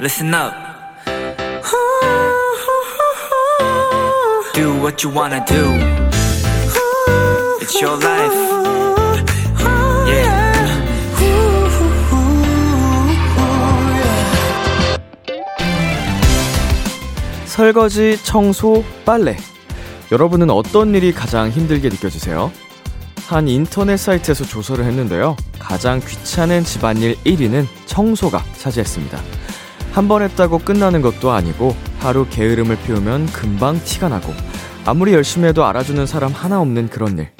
listen up. Do what you wanna do. It's your life. Yeah. 설거지, 청소, 빨래. 여러분은 어떤 일이 가장 힘들게 느껴지세요? 한 인터넷 사이트에서 조사를 했는데요. 가장 귀찮은 집안일 1위는 청소가 차지했습니다. 한 번 했다고 끝나는 것도 아니고 하루 게으름을 피우면 금방 티가 나고 아무리 열심히 해도 알아주는 사람 하나 없는 그런 일.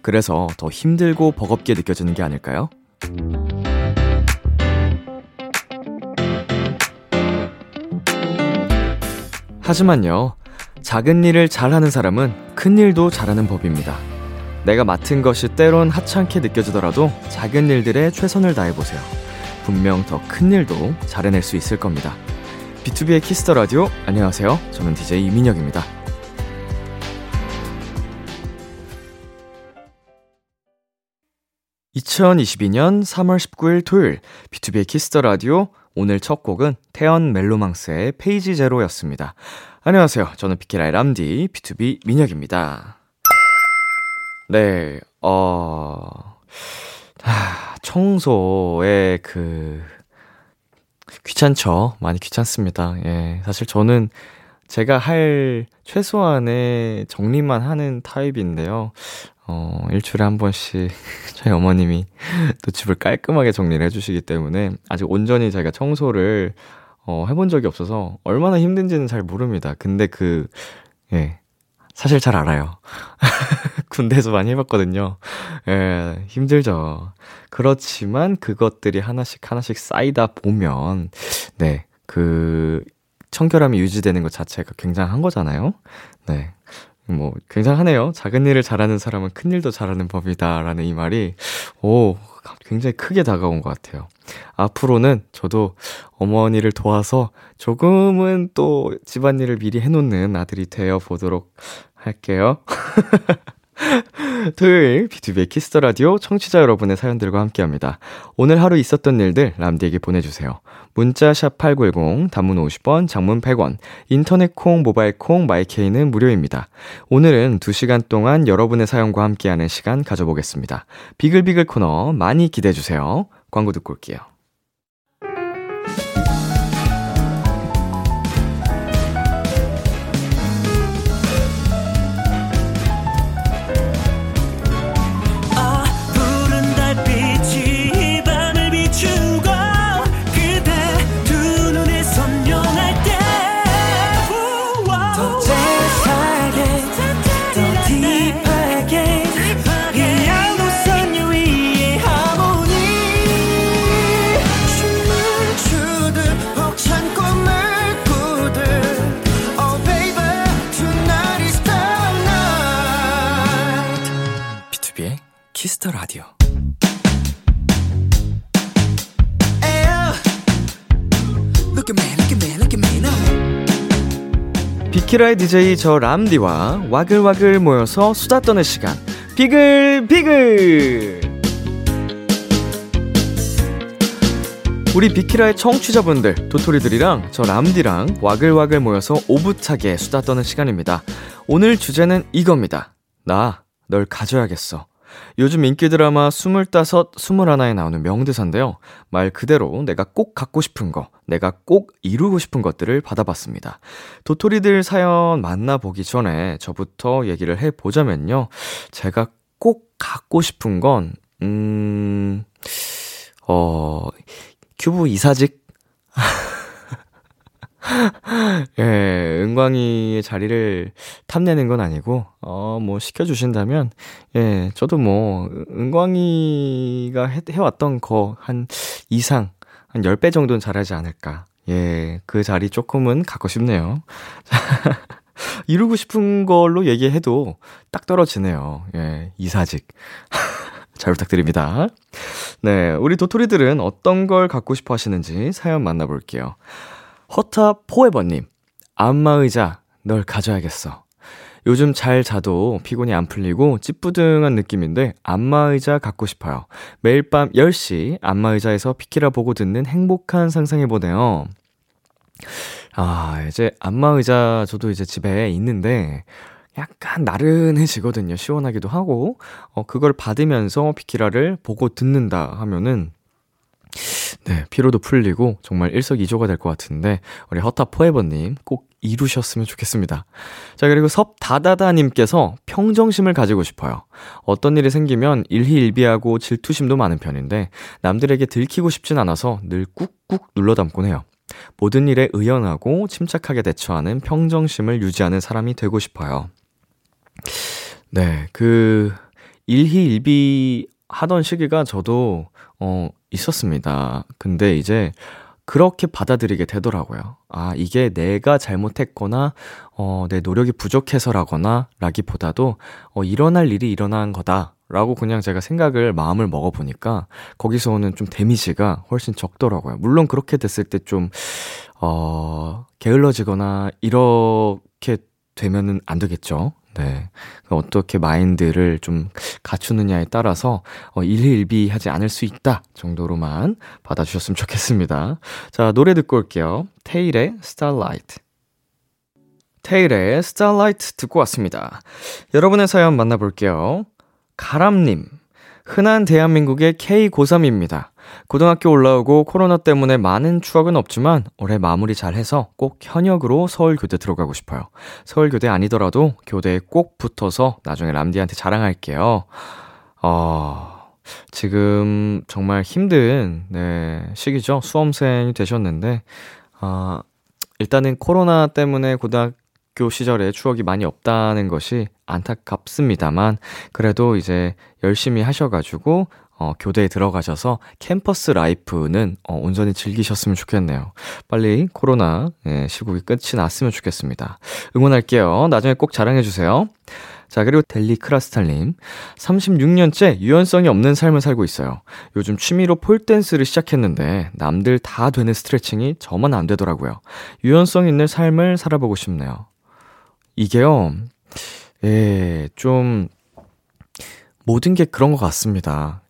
그래서 더 힘들고 버겁게 느껴지는 게 아닐까요? 하지만요, 작은 일을 잘하는 사람은 큰 일도 잘하는 법입니다. 내가 맡은 것이 때론 하찮게 느껴지더라도 작은 일들에 최선을 다해보세요. 분명 더 큰 일도 잘해낼 수 있을 겁니다. 비투비의 Kiss the Radio, 안녕하세요. 저는 DJ 이민혁입니다. 2022년 3월 19일 토요일 비투비의 Kiss the Radio 오늘 첫 곡은 태연 멜로망스의 Page Zero였습니다. 안녕하세요. 저는 비키라의 람디 B2B 민혁입니다. 네, 어, 하, 청소에 그, 귀찮죠. 많이 귀찮습니다. 예. 사실 저는 제가 할 최소한의 정리만 하는 타입인데요. 어, 일주일에 한 번씩 저희 어머님이 또 집을 깔끔하게 정리를 해주시기 때문에 아직 온전히 제가 청소를 어, 해본 적이 없어서 얼마나 힘든지는 잘 모릅니다. 근데 그, 예, 사실 잘 알아요. 군대에서 많이 해봤거든요. 예, 힘들죠. 그렇지만 그것들이 하나씩 하나씩 쌓이다 보면, 네, 그, 청결함이 유지되는 것 자체가 굉장한 거잖아요. 네. 뭐, 굉장하네요. 작은 일을 잘하는 사람은 큰 일도 잘하는 법이다. 라는 이 말이, 오, 굉장히 크게 다가온 것 같아요. 앞으로는 저도 어머니를 도와서 조금은 또 집안일을 미리 해놓는 아들이 되어 보도록 할게요. 토요일 비투비의 Kiss the Radio 청취자 여러분의 사연들과 함께합니다. 오늘 하루 있었던 일들 람디에게 보내주세요. 문자 샵8910 단문 50원, 장문 100원, 인터넷 콩, 모바일 콩, My K는 무료입니다. 오늘은 2 시간 동안 여러분의 사연과 함께하는 시간 가져보겠습니다. 비글비글 코너 많이 기대해 주세요. 광고 듣고 올게요. 키라의 DJ 저 람디와 와글와글 모여서 수다 떠는 시간. 비글 비글. 우리 비키라의 청취자분들, 도토리들이랑 저 람디랑 와글와글 모여서 오붓하게 수다 떠는 시간입니다. 오늘 주제는 이겁니다. 나 널 가져야겠어. 요즘 인기 드라마 25, 21에 나오는 명대사인데요. 말 그대로 내가 꼭 갖고 싶은 거, 내가 꼭 이루고 싶은 것들을 받아봤습니다. 도토리들 사연 만나보기 전에 저부터 얘기를 해보자면요. 제가 꼭 갖고 싶은 건, 음, 어, 큐브 이사직? 예, 은광이의 자리를 탐내는 건 아니고, 어, 뭐, 시켜주신다면, 예, 저도 뭐, 은광이가 해, 해왔던 거 한 이상, 한 10배 정도는 잘하지 않을까. 예, 그 자리 조금은 갖고 싶네요. 이루고 싶은 걸로 얘기해도 딱 떨어지네요. 예, 이사직. 잘 부탁드립니다. 네, 우리 도토리들은 어떤 걸 갖고 싶어 하시는지 사연 만나볼게요. 허타 포에버님, 안마의자, 널 가져야겠어. 요즘 잘 자도 피곤이 안 풀리고 찌뿌둥한 느낌인데 안마의자 갖고 싶어요. 매일 밤 10시 안마의자에서 피키라 보고 듣는 행복한 상상해보네요. 아, 이제 안마의자 저도 이제 집에 있는데 약간 나른해지거든요. 시원하기도 하고. 어, 그걸 받으면서 비키라를 보고 듣는다 하면은 네, 피로도 풀리고 정말 일석이조가 될 것 같은데 우리 허타 포에버님 꼭 이루셨으면 좋겠습니다. 자, 그리고 섭다다다님께서 평정심을 가지고 싶어요. 어떤 일이 생기면 일희일비하고 질투심도 많은 편인데 남들에게 들키고 싶진 않아서 늘 꾹꾹 눌러 담곤 해요. 모든 일에 의연하고 침착하게 대처하는 평정심을 유지하는 사람이 되고 싶어요. 네, 그 일희일비 하던 시기가 저도 어 있었습니다. 근데 이제 그렇게 받아들이게 되더라고요. 아, 이게 내가 잘못했거나, 어, 내 노력이 부족해서라거나, 라기보다도, 어, 일어날 일이 일어난 거다. 라고 그냥 제가 생각을, 마음을 먹어보니까, 거기서 오는 좀 데미지가 훨씬 적더라고요. 물론 그렇게 됐을 때 좀, 어, 게을러지거나, 이렇게 되면은 안 되겠죠. 네. 어떻게 마인드를 좀 갖추느냐에 따라서 어, 일희일비하지 않을 수 있다 정도로만 받아주셨으면 좋겠습니다. 자, 노래 듣고 올게요. 테일의 Starlight. 테일의 Starlight 듣고 왔습니다. 여러분의 사연 만나볼게요. 가람님. 흔한 대한민국의 K 고3입니다. 고등학교 올라오고 코로나 때문에 많은 추억은 없지만 올해 마무리 잘 해서 꼭 현역으로 서울교대 들어가고 싶어요. 서울교대 아니더라도 교대에 꼭 붙어서 나중에 람디한테 자랑할게요. 어, 지금 정말 힘든, 네, 시기죠. 수험생이 되셨는데, 아, 일단은 코로나 때문에 고등학교 시절에 추억이 많이 없다는 것이 안타깝습니다만, 그래도 이제 열심히 하셔가지고, 어, 교대에 들어가셔서 캠퍼스 라이프는 어, 온전히 즐기셨으면 좋겠네요. 빨리 코로나 예, 시국이 끝이 났으면 좋겠습니다. 응원할게요. 나중에 꼭 자랑해주세요. 자, 그리고 델리 크라스탈님. 36년째 유연성이 없는 삶을 살고 있어요. 요즘 취미로 폴댄스를 시작했는데 남들 다 되는 스트레칭이 저만 안 되더라고요. 유연성 있는 삶을 살아보고 싶네요. 이게요, 예, 좀, 모든 게 그런 것 같습니다.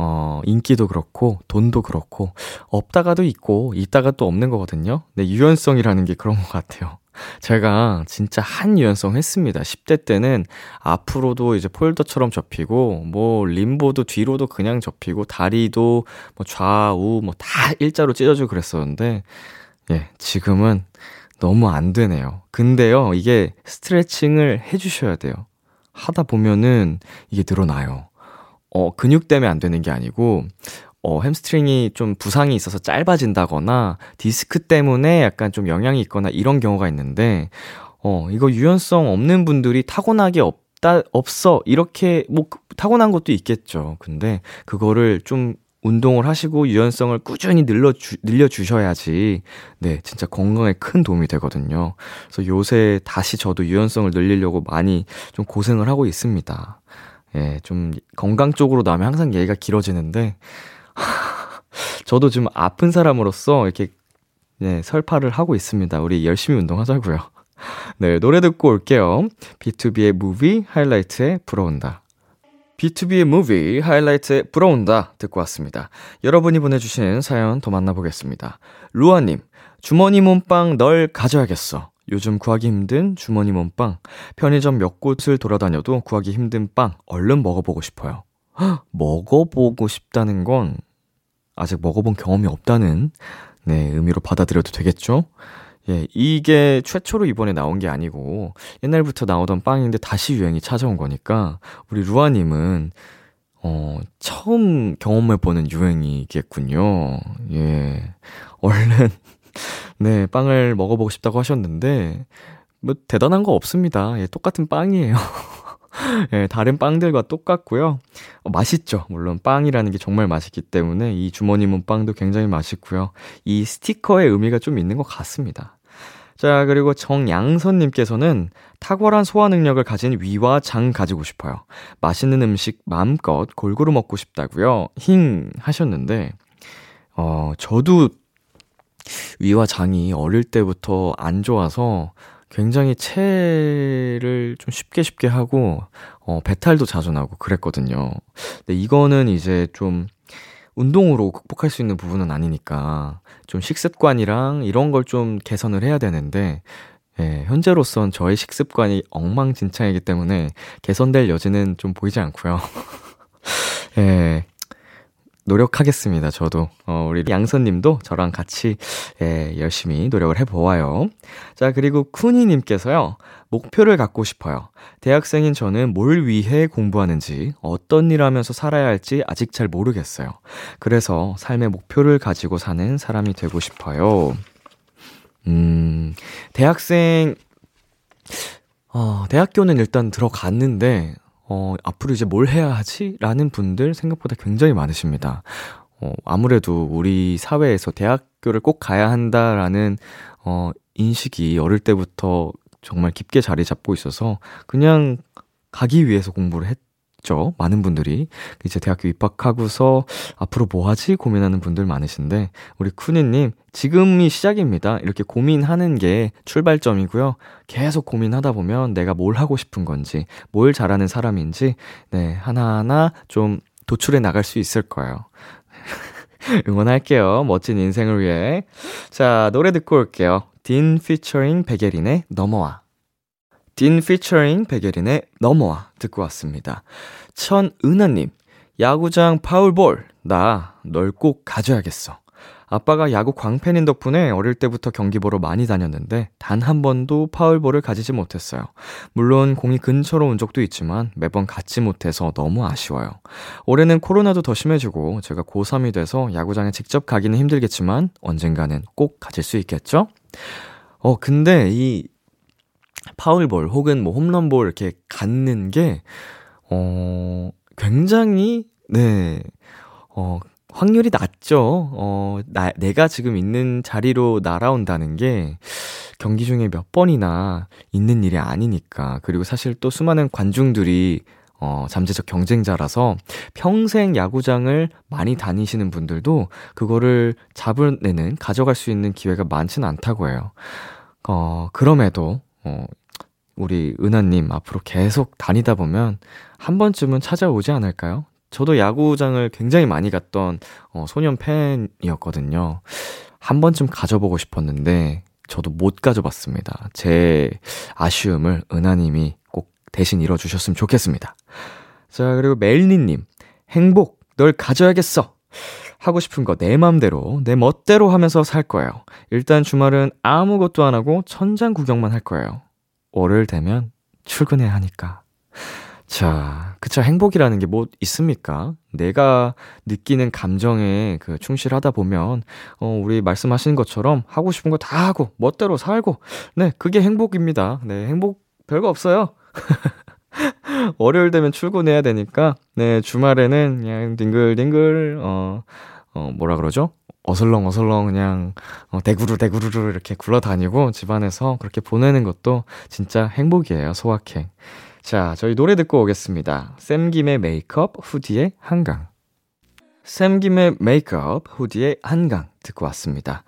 어, 인기도 그렇고, 돈도 그렇고, 없다가도 있고, 있다가 또 없는 거거든요. 네, 유연성이라는 게 그런 것 같아요. 제가 진짜 한 유연성 했습니다. 10대 때는 앞으로도 이제 폴더처럼 접히고, 뭐, 림보도 뒤로도 그냥 접히고, 다리도 뭐 좌우 뭐 다 일자로 찢어지고 그랬었는데, 예, 지금은 너무 안 되네요. 근데요, 이게 스트레칭을 해주셔야 돼요. 하다 보면은 이게 늘어나요. 어, 근육 때문에 안 되는 게 아니고, 어, hamstring이 좀 부상이 있어서 짧아진다거나, 디스크 때문에 약간 좀 영향이 있거나 이런 경우가 있는데, 어, 이거 유연성 없는 분들이 타고나게 없다, 없어. 이렇게, 뭐, 타고난 것도 있겠죠. 근데, 그거를 좀 운동을 하시고 유연성을 꾸준히 늘려주, 늘려주셔야지, 네, 진짜 건강에 큰 도움이 되거든요. 그래서 요새 다시 저도 유연성을 늘리려고 많이 좀 고생을 하고 있습니다. 예, 좀 건강 쪽으로 나면 항상 얘기가 길어지는데, 저도 좀 아픈 사람으로서 이렇게, 네, 설파를 하고 있습니다. 우리 열심히 운동하자고요. 네, 노래 듣고 올게요. 비투비의 Movie 하이라이트의 불어온다. 비투비의 Movie 하이라이트의 불어온다 듣고 왔습니다. 여러분이 보내주신 사연 더 만나보겠습니다. 루아님, 주머니 몬빵 널 가져야겠어. 요즘 구하기 힘든 주머니 몬빵. 편의점 몇 곳을 돌아다녀도 구하기 힘든 빵. 얼른 먹어보고 싶어요. 헉, 먹어보고 싶다는 건 아직 먹어본 경험이 없다는 네, 의미로 받아들여도 되겠죠? 예, 이게 최초로 이번에 나온 게 아니고 옛날부터 나오던 빵인데 다시 유행이 찾아온 거니까 우리 루아님은 어, 처음 경험해보는 유행이겠군요. 예. 얼른 네, 빵을 먹어보고 싶다고 하셨는데, 뭐, 대단한 거 없습니다. 예, 똑같은 빵이에요. 예, 다른 빵들과 똑같고요. 어, 맛있죠. 물론 빵이라는 게 정말 맛있기 때문에 이 주머니 문 빵도 굉장히 맛있고요. 이 스티커의 의미가 좀 있는 것 같습니다. 자, 그리고 정양선님께서는 탁월한 소화 능력을 가진 위와 장 가지고 싶어요. 맛있는 음식 마음껏 골고루 먹고 싶다고요. 힝 하셨는데, 어, 저도 위와 장이 어릴 때부터 안 좋아서 굉장히 체를 좀 쉽게 쉽게 하고, 어, 배탈도 자주 나고 그랬거든요. 근데 이거는 이제 좀 운동으로 극복할 수 있는 부분은 아니니까 좀 식습관이랑 이런 걸 좀 개선을 해야 되는데 예, 현재로선 저의 식습관이 엉망진창이기 때문에 개선될 여지는 좀 보이지 않고요. 예, 노력하겠습니다, 저도. 어, 우리 양선님도 저랑 같이, 예, 열심히 노력을 해보아요. 자, 그리고 쿠니님께서요, 목표를 갖고 싶어요. 대학생인 저는 뭘 위해 공부하는지, 어떤 일 하면서 살아야 할지 아직 잘 모르겠어요. 그래서 삶의 목표를 가지고 사는 사람이 되고 싶어요. 음, 대학생, 어, 대학교는 일단 들어갔는데, 어, 앞으로 이제 뭘 해야 하지? 라는 분들 생각보다 굉장히 많으십니다. 어, 아무래도 우리 사회에서 대학교를 꼭 가야 한다라는, 어, 인식이 어릴 때부터 정말 깊게 자리 잡고 있어서 그냥 가기 위해서 공부를 했, 있죠. 많은 분들이. 이제 대학교 입학하고서 앞으로 뭐 하지? 고민하는 분들 많으신데, 우리 쿠니님, 지금이 시작입니다. 이렇게 고민하는 게 출발점이고요. 계속 고민하다 보면 내가 뭘 하고 싶은 건지, 뭘 잘하는 사람인지, 네, 하나하나 좀 도출해 나갈 수 있을 거예요. 응원할게요. 멋진 인생을 위해. 자, 노래 듣고 올게요. 딘 피처링 베게린의 넘어와. 딘 피처링 백예린의 넘어와 듣고 왔습니다. 천은하님, 야구장 파울볼. 나 널 꼭 가져야겠어. 아빠가 야구 광팬인 덕분에 어릴 때부터 경기 보러 많이 다녔는데 단 한 번도 파울볼을 가지지 못했어요. 물론 공이 근처로 온 적도 있지만 매번 갖지 못해서 너무 아쉬워요. 올해는 코로나도 더 심해지고 제가 고3이 돼서 야구장에 직접 가기는 힘들겠지만 언젠가는 꼭 가질 수 있겠죠? 어, 근데 이 파울볼 혹은 뭐 홈런볼 이렇게 갖는 게, 어, 굉장히, 네, 어, 확률이 낮죠. 어, 나, 내가 지금 있는 자리로 날아온다는 게 경기 중에 몇 번이나 있는 일이 아니니까. 그리고 사실 또 수많은 관중들이 어, 잠재적 경쟁자라서 평생 야구장을 많이 다니시는 분들도 그거를 잡을내는 가져갈 수 있는 기회가 많지는 않다고 해요. 어, 그럼에도, 어, 우리 은하님 앞으로 계속 다니다 보면 한 번쯤은 찾아오지 않을까요? 저도 야구장을 굉장히 많이 갔던 어, 소년 팬이었거든요. 한 번쯤 가져보고 싶었는데 저도 못 가져봤습니다. 제 아쉬움을 은하님이 꼭 대신 이뤄주셨으면 좋겠습니다. 자, 그리고 멜니님. 행복, 널 가져야겠어. 하고 싶은 거 내 맘대로, 내 멋대로 하면서 살 거예요. 일단 주말은 아무것도 안 하고 천장 구경만 할 거예요. 월요일 되면 출근해야 하니까. 자, 그쵸. 행복이라는 게 뭐 있습니까? 내가 느끼는 감정에 그 충실하다 보면, 어, 우리 말씀하신 것처럼 하고 싶은 거 다 하고, 멋대로 살고, 네, 그게 행복입니다. 네, 행복 별거 없어요. 월요일 되면 출근해야 되니까, 네, 주말에는 그냥 딩글딩글, 어, 어, 뭐라 그러죠? 어슬렁 어슬렁 그냥 어, 대구르 대구르르 이렇게 굴러다니고 집안에서 그렇게 보내는 것도 진짜 행복이에요. 소확행. 자, 저희 노래 듣고 오겠습니다. 샘김의 메이크업, 후디의 한강. 샘김의 메이크업, 후디의 한강 듣고 왔습니다.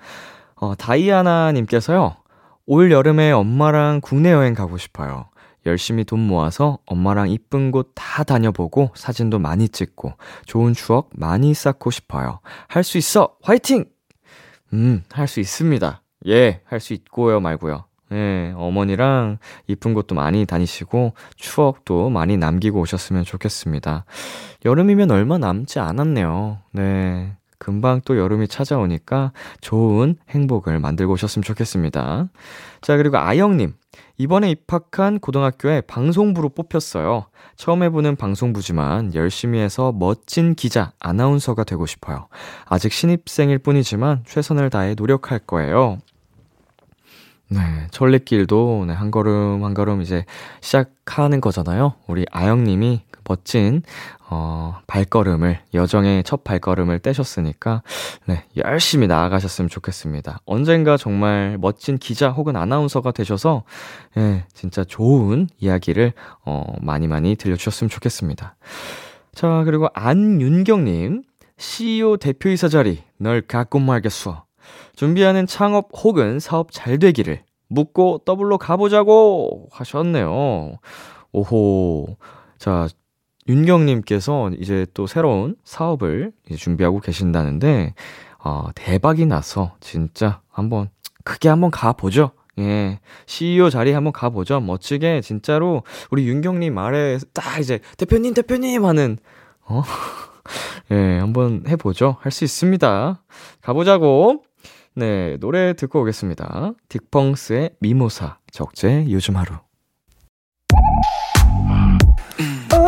어, 다이아나님께서요. 올 여름에 엄마랑 국내 여행 가고 싶어요. 열심히 돈 모아서 엄마랑 이쁜 곳 다 다녀보고 사진도 많이 찍고 좋은 추억 많이 쌓고 싶어요. 할 수 있어! 화이팅! 음, 할 수 있습니다. 예, 할 수 있고요, 말고요. 예, 어머니랑 이쁜 곳도 많이 다니시고 추억도 많이 남기고 오셨으면 좋겠습니다. 여름이면 얼마 남지 않았네요. 네. 금방 또 여름이 찾아오니까 좋은 행복을 만들고 오셨으면 좋겠습니다. 자, 그리고 아영님. 이번에 입학한 고등학교에 방송부로 뽑혔어요. 처음 해보는 방송부지만 열심히 해서 멋진 기자, 아나운서가 되고 싶어요. 아직 신입생일 뿐이지만 최선을 다해 노력할 거예요. 네, 천리길도 네, 한 걸음 한 걸음 이제 시작하는 거잖아요. 우리 아영님이 그 멋진 어, 발걸음을, 여정의 첫 발걸음을 떼셨으니까, 네, 열심히 나아가셨으면 좋겠습니다. 언젠가 정말 멋진 기자 혹은 아나운서가 되셔서, 예, 진짜 좋은 이야기를, 어, 많이 많이 들려주셨으면 좋겠습니다. 자, 그리고 안윤경 님, CEO 대표이사 자리, 널 갖고 말겠어. 준비하는 창업 혹은 사업 잘 되기를 묻고 더블로 가보자고 하셨네요. 오호. 자, 윤경님께서 이제 또 새로운 사업을 준비하고 계신다는데, 어, 대박이 나서 진짜 한번 크게 한번 가보죠. 예. CEO 자리 한번 가보죠. 멋지게, 진짜로, 우리 윤경님 말에 딱 이제, 대표님, 대표님 하는, 어? 예, 한번 해보죠. 할 수 있습니다. 가보자고. 네, 노래 듣고 오겠습니다. 딕펑스의 미모사, 적재 요즘 하루.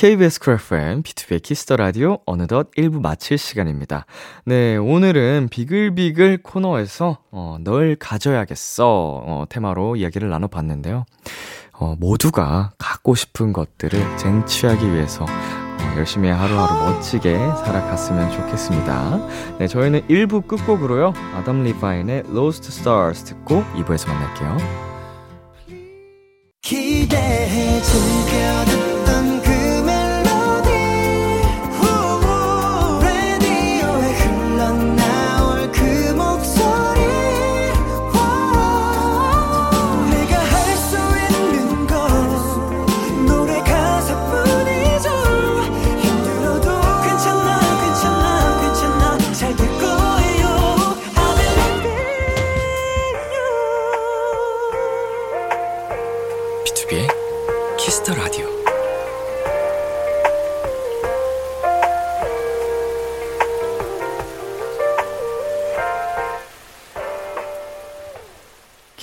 KBS 크래프엠 B2B의 키스터 라디오 어느덧 1부 마칠 시간입니다. 네, 오늘은 비글비글 코너에서 어, 널 가져야겠어 어, 테마로 이야기를 나눠봤는데요. 어, 모두가 갖고 싶은 것들을 쟁취하기 위해서 어, 열심히 하루하루 멋지게 살아갔으면 좋겠습니다. 네, 저희는 1부 끝곡으로요. 아담 리바인의 Lost Stars 듣고 2부에서 만날게요. 기대해 즐겨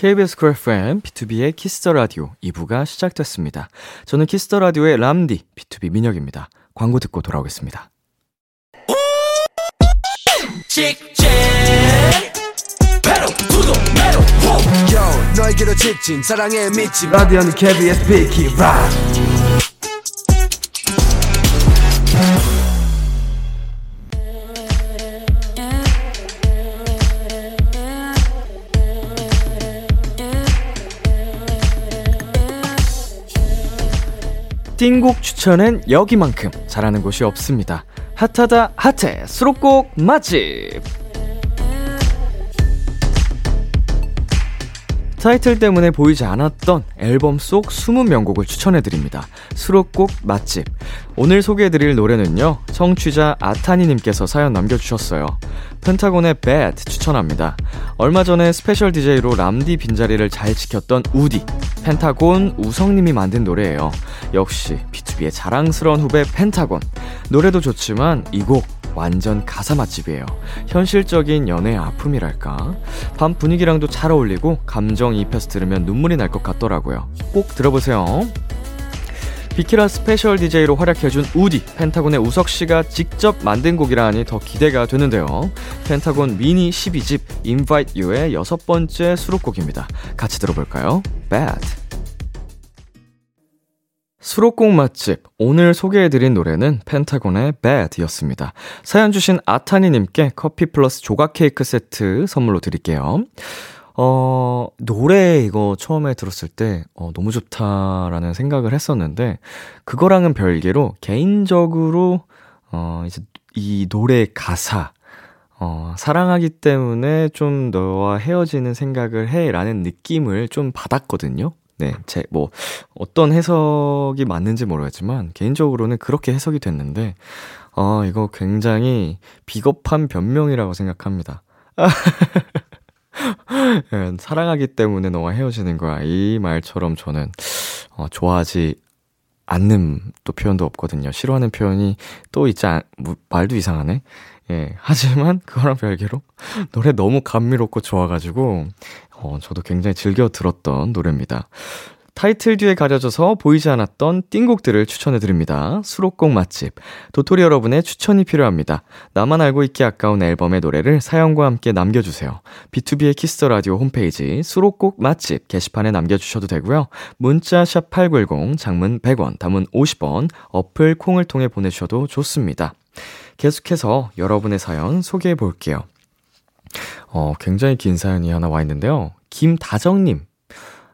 KBS Cool FM, 비투비의 Kiss the Radio 2부가 시작됐습니다. 저는 Kiss the Radio의 람디, 비투비 민혁입니다. 광고 듣고 돌아오겠습니다. 너에게로 직진, 사랑에 미친 라디오는 KBS 비키 라 띵곡 추천은 여기만큼 잘하는 곳이 없습니다. 핫하다 핫해 수록곡 맛집 타이틀 때문에 보이지 않았던 앨범 속 20명곡을 추천해드립니다. 수록곡 맛집. 오늘 소개해드릴 노래는요, 청취자 아타니님께서 사연 남겨주셨어요. 펜타곤의 Bad 추천합니다. 얼마 전에 스페셜 DJ로 람디 빈자리를 잘 지켰던 우디, 펜타곤 우석님이 만든 노래예요. 역시 B2B의 자랑스러운 후배 펜타곤. 노래도 좋지만 이 곡 완전 가사 맛집이에요. 현실적인 연애의 아픔이랄까? 밤 분위기랑도 잘 어울리고 감정 이입해서 들으면 눈물이 날 것 같더라고요. 꼭 들어보세요. 비키라 스페셜 DJ로 활약해준 우디, 펜타곤의 우석씨가 직접 만든 곡이라 하니 더 기대가 되는데요. 펜타곤 미니 12집 Invite You의 여섯 번째 수록곡입니다. 같이 들어볼까요? Bad. 수록곡 맛집. 오늘 소개해드린 노래는 펜타곤의 Bad 였습니다. 사연 주신 아타니님께 커피 플러스 조각 케이크 세트 선물로 드릴게요. 어, 노래 이거 처음에 들었을 때, 어, 너무 좋다라는 생각을 했었는데, 그거랑은 별개로, 개인적으로, 어, 이제 이 노래 가사, 어, 사랑하기 때문에 좀 너와 헤어지는 생각을 해 라는 느낌을 좀 받았거든요. 네, 제, 뭐, 어떤 해석이 맞는지 모르겠지만, 개인적으로는 그렇게 해석이 됐는데, 어, 이거 굉장히 비겁한 변명이라고 생각합니다. 예, 사랑하기 때문에 너와 헤어지는 거야. 이 말처럼 저는, 어, 좋아하지 않는 또 표현도 없거든요. 싫어하는 표현이 또 있지 않, 뭐, 말도 이상하네. 예, 하지만 그거랑 별개로 노래 너무 감미롭고 좋아가지고, 어, 저도 굉장히 즐겨 들었던 노래입니다. 타이틀 뒤에 가려져서 보이지 않았던 띵곡들을 추천해드립니다. 수록곡 맛집. 도토리 여러분의 추천이 필요합니다. 나만 알고 있기 아까운 앨범의 노래를 사연과 함께 남겨주세요. 비투비의 Kiss the Radio 홈페이지 수록곡 맛집 게시판에 남겨주셔도 되고요. 문자 샵8910, 장문 100원, 단문 50원, 어플 콩을 통해 보내주셔도 좋습니다. 계속해서 여러분의 사연 소개해 볼게요. 어, 굉장히 긴 사연이 하나 와 있는데요. 김다정님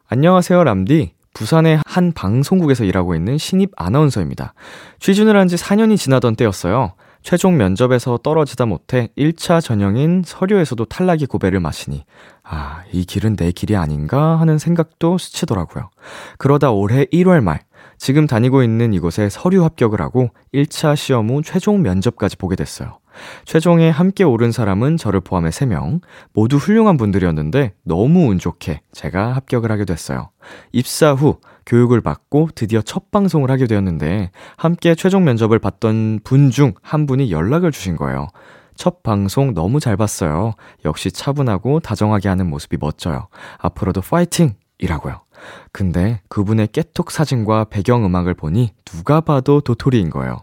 안녕하세요, 람디. 부산의 한 방송국에서 일하고 있는 신입 아나운서입니다. 취준을 한 지 4년이 지나던 때였어요. 최종 면접에서 떨어지다 못해 1차 전형인 서류에서도 탈락이 고배를 마시니, 아, 이 길은 내 길이 아닌가 하는 생각도 스치더라고요. 그러다 올해 1월 말, 지금 다니고 있는 이곳에 서류 합격을 하고 1차 시험 후 최종 면접까지 보게 됐어요. 최종에 함께 오른 사람은 저를 포함해 3명, 모두 훌륭한 분들이었는데 너무 운 좋게 제가 합격을 하게 됐어요. 입사 후 교육을 받고 드디어 첫 방송을 하게 되었는데 함께 최종 면접을 봤던 분 중 한 분이 연락을 주신 거예요. 첫 방송 너무 잘 봤어요. 역시 차분하고 다정하게 하는 모습이 멋져요. 앞으로도 파이팅! 이라고요. 근데 그분의 깨톡 사진과 배경음악을 보니 누가 봐도 도토리인 거예요.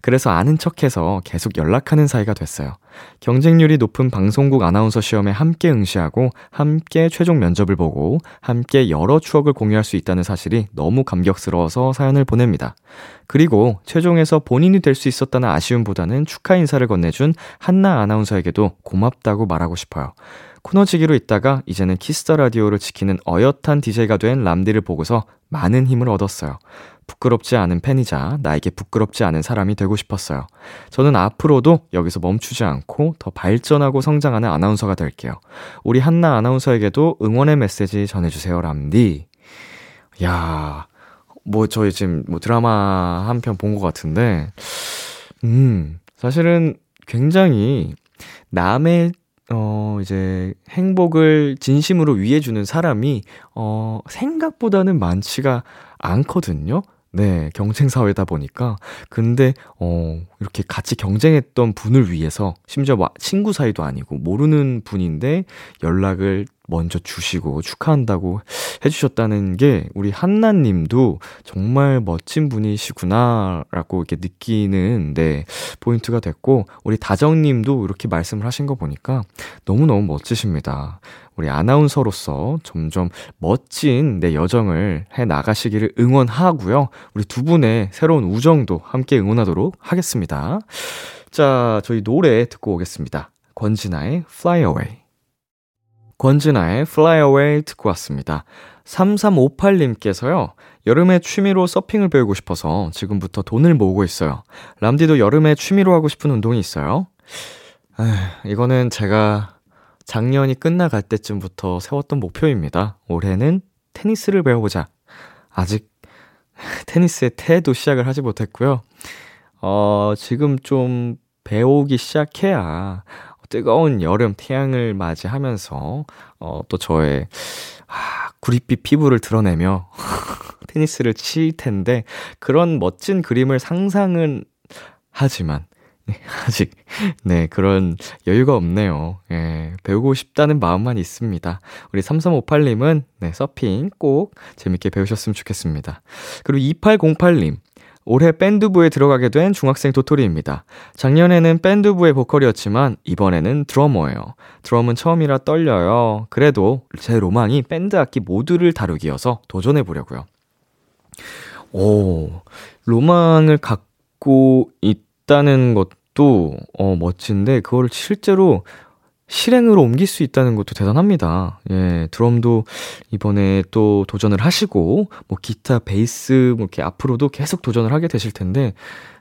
그래서 아는 척해서 계속 연락하는 사이가 됐어요. 경쟁률이 높은 방송국 아나운서 시험에 함께 응시하고 함께 최종 면접을 보고 함께 여러 추억을 공유할 수 있다는 사실이 너무 감격스러워서 사연을 보냅니다. 그리고 최종에서 본인이 될 수 있었다는 아쉬움보다는 축하 인사를 건네준 한나 아나운서에게도 고맙다고 말하고 싶어요. 코너지기로 있다가 이제는 Kiss the Radio를 지키는 어엿한 DJ가 된 람디를 보고서 많은 힘을 얻었어요. 부끄럽지 않은 팬이자 나에게 부끄럽지 않은 사람이 되고 싶었어요. 저는 앞으로도 여기서 멈추지 않고 더 발전하고 성장하는 아나운서가 될게요. 우리 한나 아나운서에게도 응원의 메시지 전해주세요, 람디. 야, 뭐 저희 지금 뭐 드라마 한 편 본 것 같은데, 음, 사실은 굉장히 남의 어, 이제 행복을 진심으로 위해주는 사람이, 어, 생각보다는 많지가 않거든요. 네, 경쟁 사회다 보니까. 근데, 어, 이렇게 같이 경쟁했던 분을 위해서, 심지어 친구 사이도 아니고, 모르는 분인데, 연락을 먼저 주시고 축하한다고 해주셨다는 게 우리 한나님도 정말 멋진 분이시구나라고 이렇게 느끼는 네 포인트가 됐고 우리 다정님도 이렇게 말씀을 하신 거 보니까 너무 너무 멋지십니다. 우리 아나운서로서 점점 멋진 내 여정을 해 나가시기를 응원하고요. 우리 두 분의 새로운 우정도 함께 응원하도록 하겠습니다. 자, 저희 노래 듣고 오겠습니다. 권진아의 Fly Away. 권진아의 Fly Away 듣고 왔습니다. 3358님께서요, 여름에 취미로 서핑을 배우고 싶어서 지금부터 돈을 모으고 있어요. 람디도 여름에 취미로 하고 싶은 운동이 있어요? 에휴, 이거는 제가 작년이 끝나갈 때쯤부터 세웠던 목표입니다. 올해는 테니스를 배워보자. 아직 테니스의 태도 시작을 하지 못했고요. 어, 지금 좀 배우기 시작해야 뜨거운 여름 태양을 맞이하면서 어, 또 저의 아, 구릿빛 피부를 드러내며 테니스를 칠 텐데 그런 멋진 그림을 상상은 하지만 네, 아직 네 그런 여유가 없네요. 예, 배우고 싶다는 마음만 있습니다. 우리 3358님은 네 서핑 꼭 재밌게 배우셨으면 좋겠습니다. 그리고 2808님 올해 밴드부에 들어가게 된 중학생 도토리입니다. 작년에는 밴드부의 보컬이었지만 이번에는 드러머예요. 드럼은 처음이라 떨려요. 그래도 제 로망이 밴드 악기 모두를 다루기여서 도전해 보려고요. 오, 로망을 갖고 있 다는 것도 어, 멋진데 그거를 실제로 실행으로 옮길 수 있다는 것도 대단합니다. 예, 드럼도 이번에 또 도전을 하시고, 뭐 기타, 베이스, 뭐 이렇게 앞으로도 계속 도전을 하게 되실 텐데,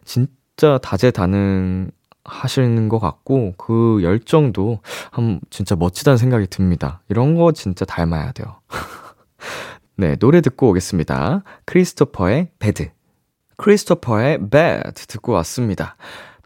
진짜 다재다능 하시는 것 같고, 그 열정도 한, 진짜 멋지다는 생각이 듭니다. 이런 거 진짜 닮아야 돼요. 네, 노래 듣고 오겠습니다. 크리스토퍼의 배드. 크리스토퍼의 배드 듣고 왔습니다.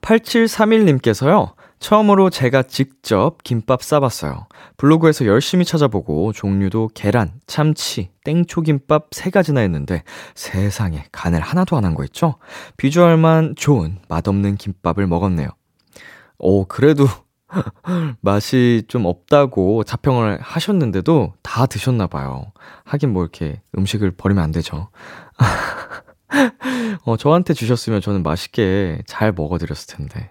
8731님께서요, 처음으로 제가 직접 김밥 싸봤어요. 블로그에서 열심히 찾아보고 종류도 계란, 참치, 땡초김밥 세 가지나 했는데 세상에 간을 하나도 안 한 거 있죠? 비주얼만 좋은 맛없는 김밥을 먹었네요. 오, 그래도 맛이 좀 없다고 자평을 하셨는데도 다 드셨나 봐요. 하긴 뭐 이렇게 음식을 버리면 안 되죠. 어, 저한테 주셨으면 저는 맛있게 잘 먹어드렸을 텐데.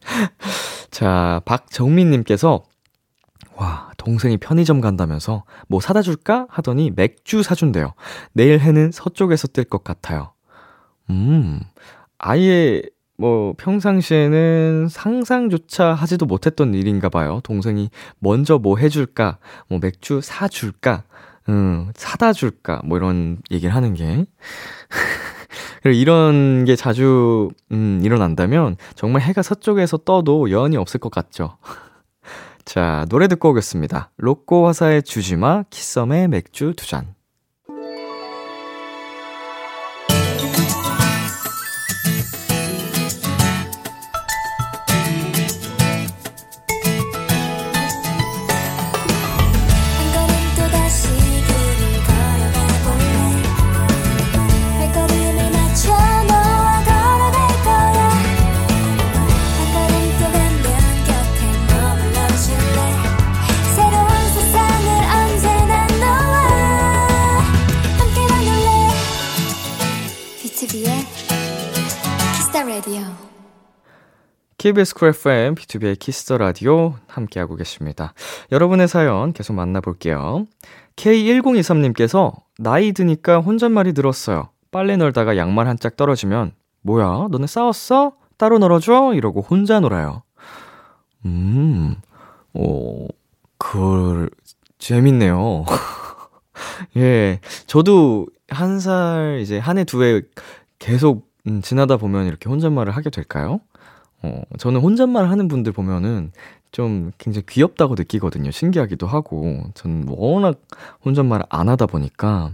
자, 박정민님께서, 와, 동생이 편의점 간다면서 뭐 사다 줄까? 하더니 맥주 사준대요. 내일 해는 서쪽에서 뜰 것 같아요. 음, 아예 뭐 평상시에는 상상조차 하지도 못했던 일인가 봐요. 동생이 먼저 뭐 해줄까? 뭐 맥주 사줄까? 음, 사다 줄까? 뭐 이런 얘기를 하는 게. 그리고 이런 게 자주, 음, 일어난다면 정말 해가 서쪽에서 떠도 여한이 없을 것 같죠. 자, 노래 듣고 오겠습니다. 로꼬 화사의 주지마, 키썸의 맥주 두 잔. KBS Cool FM, 비투비의 Kiss the Radio 함께하고 계십니다. 여러분의 사연 계속 만나볼게요. K1023님께서 나이 드니까 혼잣말이 늘었어요. 빨래 널다가 양말 한 짝 떨어지면 뭐야, 너네 싸웠어? 따로 널어줘? 이러고 혼자 놀아요. 음, 어, 그, 재밌네요. 예, 저도 한 살, 이제 한 해, 두 해 계속 음, 지나다 보면 이렇게 혼잣말을 하게 될까요? 어, 저는 혼잣말 하는 분들 보면은 좀 굉장히 귀엽다고 느끼거든요. 신기하기도 하고. 저는 워낙 혼잣말을 안 하다 보니까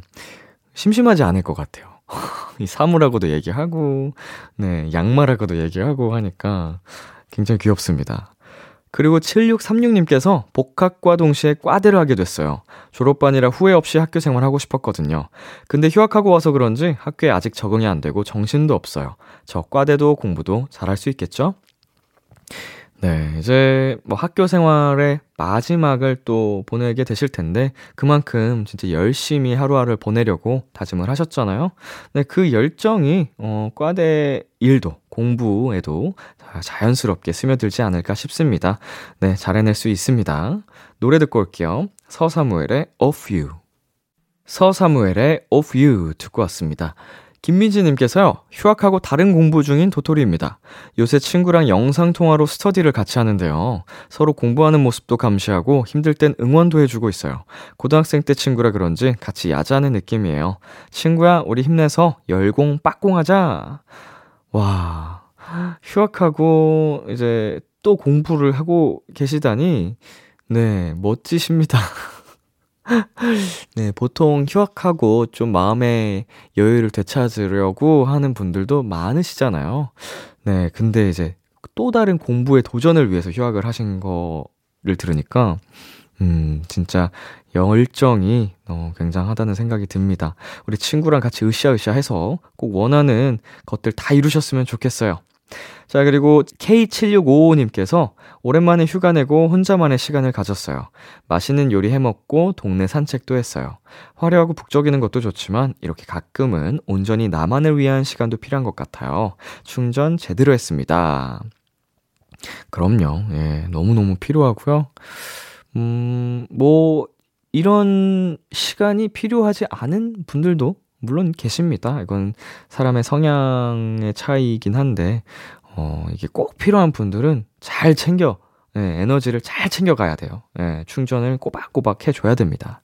심심하지 않을 것 같아요. 이 사물하고도 얘기하고, 네, 양말하고도 얘기하고 하니까 굉장히 귀엽습니다. 그리고 7636님께서 복학과 동시에 과대를 하게 됐어요. 졸업반이라 후회 없이 학교 생활하고 싶었거든요. 근데 휴학하고 와서 그런지 학교에 아직 적응이 안 되고 정신도 없어요. 저 과대도 공부도 잘할 수 있겠죠? 네, 이제 뭐 학교 생활의 마지막을 또 보내게 되실 텐데 그만큼 진짜 열심히 하루하루를 보내려고 다짐을 하셨잖아요. 네, 그 열정이 어 과대 일도 공부에도 자연스럽게 스며들지 않을까 싶습니다. 네, 잘 해낼 수 있습니다. 노래 듣고 올게요. 서사무엘의 Of You. 서사무엘의 Of You 듣고 왔습니다. 김민지님께서요, 휴학하고 다른 공부 중인 도토리입니다. 요새 친구랑 영상통화로 스터디를 같이 하는데요. 서로 공부하는 모습도 감시하고 힘들 땐 응원도 해주고 있어요. 고등학생 때 친구라 그런지 같이 야자하는 느낌이에요. 친구야, 우리 힘내서 열공 빡공하자! 와, 휴학하고 이제 또 공부를 하고 계시다니, 네, 멋지십니다. 네, 보통 휴학하고 좀 마음의 여유를 되찾으려고 하는 분들도 많으시잖아요. 네, 근데 이제 또 다른 공부의 도전을 위해서 휴학을 하신 거를 들으니까, 음, 진짜 열정이 어, 굉장하다는 생각이 듭니다. 우리 친구랑 같이 으쌰으쌰 해서 꼭 원하는 것들 다 이루셨으면 좋겠어요. 자, 그리고 K7655님께서 오랜만에 휴가 내고 혼자만의 시간을 가졌어요. 맛있는 요리 해 먹고 동네 산책도 했어요. 화려하고 북적이는 것도 좋지만 이렇게 가끔은 온전히 나만을 위한 시간도 필요한 것 같아요. 충전 제대로 했습니다. 그럼요. 예, 너무너무 필요하고요. 음, 뭐, 이런 시간이 필요하지 않은 분들도 물론 계십니다. 이건 사람의 성향의 차이이긴 한데, 어, 이게 꼭 필요한 분들은 잘 챙겨, 네, 에너지를 잘 챙겨가야 돼요. 네, 충전을 꼬박꼬박 해줘야 됩니다.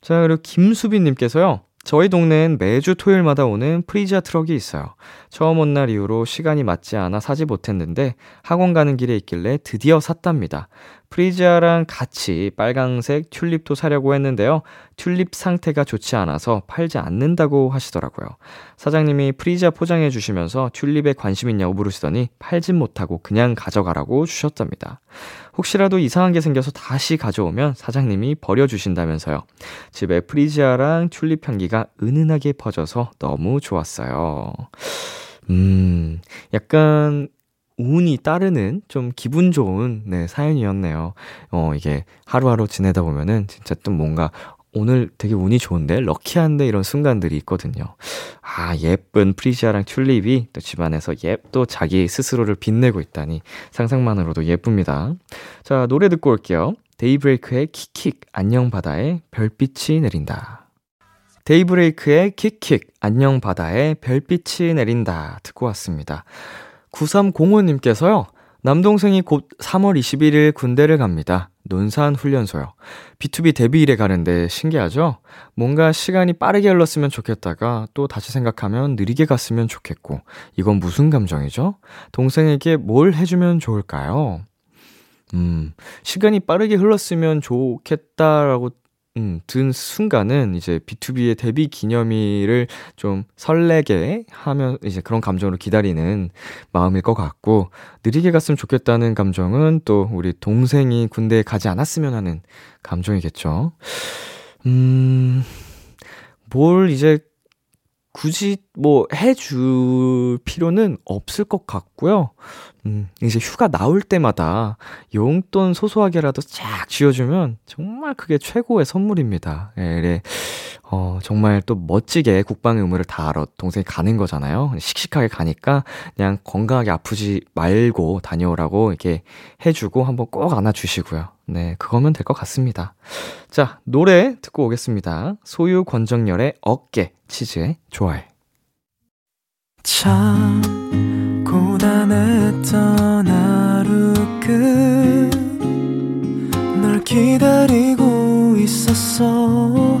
자, 그리고 김수빈님께서요. 저희 동네엔 매주 토요일마다 오는 프리지아 트럭이 있어요. 처음 온 날 이후로 시간이 맞지 않아 사지 못했는데 학원 가는 길에 있길래 드디어 샀답니다. 프리지아랑 같이 빨강색 튤립도 사려고 했는데요. 튤립 상태가 좋지 않아서 팔지 않는다고 하시더라고요. 사장님이 프리지아 포장해 주시면서 튤립에 관심 있냐고 물으시더니 팔진 못하고 그냥 가져가라고 주셨답니다. 혹시라도 이상한 게 생겨서 다시 가져오면 사장님이 버려주신다면서요. 집에 프리지아랑 튤립 향기가 은은하게 퍼져서 너무 좋았어요. 음, 약간 운이 따르는 좀 기분 좋은 네, 사연이었네요. 어, 이게 하루하루 지내다 보면은 진짜 또 뭔가 오늘 되게 운이 좋은데 럭키한데 이런 순간들이 있거든요. 아 예쁜 프리지아랑 튤립이 또 집안에서 예또 자기 스스로를 빛내고 있다니 상상만으로도 예쁩니다. 자 노래 듣고 올게요. 데이브레이크의 킥킥 안녕 바다에 별빛이 내린다. 데이브레이크의 킥킥 안녕 바다에 별빛이 내린다 듣고 왔습니다. 9305님께서요. 남동생이 곧 3월 21일 군대를 갑니다. 논산 훈련소요. B2B 데뷔일에 가는데 신기하죠? 뭔가 시간이 빠르게 흘렀으면 좋겠다가 또 다시 생각하면 느리게 갔으면 좋겠고, 이건 무슨 감정이죠? 동생에게 뭘 해주면 좋을까요? 음, 시간이 빠르게 흘렀으면 좋겠다라고 음, 든 순간은 이제 B2B의 데뷔 기념일을 좀 설레게 하면 이제 그런 감정으로 기다리는 마음일 것 같고, 느리게 갔으면 좋겠다는 감정은 또 우리 동생이 군대에 가지 않았으면 하는 감정이겠죠. 음, 뭘 이제 굳이 뭐 해줄 필요는 없을 것 같고요. 음, 이제 휴가 나올 때마다 용돈 소소하게라도 쫙 쥐어주면 정말 그게 최고의 선물입니다. 예, 네, 어, 정말 또 멋지게 국방의 의무를 다하러 동생이 가는 거잖아요. 씩씩하게 가니까 그냥 건강하게 아프지 말고 다녀오라고 이렇게 해주고 한번 꼭 안아주시고요. 네, 그거면 될 것 같습니다. 자, 노래 듣고 오겠습니다. 소유 권정열의 어깨, 치즈의 좋아해. 참, 고단했던 하루 끝 널 기다리고 있었어.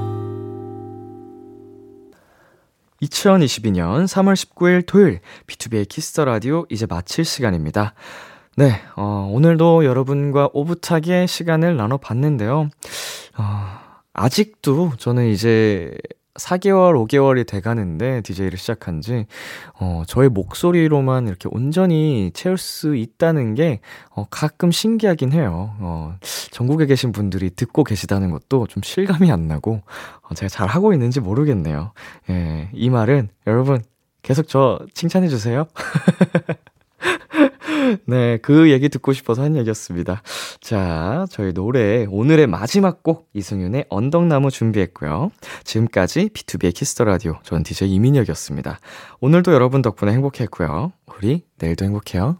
2022년 3월 19일 토요일 비투비의 Kiss the Radio 이제 마칠 시간입니다. 네, 어, 오늘도 여러분과 오붓하게 시간을 나눠 봤는데요. 어, 아직도 저는 이제 4개월, 5개월이 돼 가는데, DJ를 시작한 지, 어, 저의 목소리로만 이렇게 온전히 채울 수 있다는 게, 어, 가끔 신기하긴 해요. 어, 전국에 계신 분들이 듣고 계시다는 것도 좀 실감이 안 나고, 어, 제가 잘 하고 있는지 모르겠네요. 예, 이 말은, 여러분, 계속 저 칭찬해주세요. 네, 그 얘기 듣고 싶어서 한 얘기였습니다. 자, 저희 노래 오늘의 마지막 곡 이승윤의 언덕나무 준비했고요. 지금까지 비투비의 Kiss the Radio 전 DJ 이민혁이었습니다. 오늘도 여러분 덕분에 행복했고요. 우리 내일도 행복해요.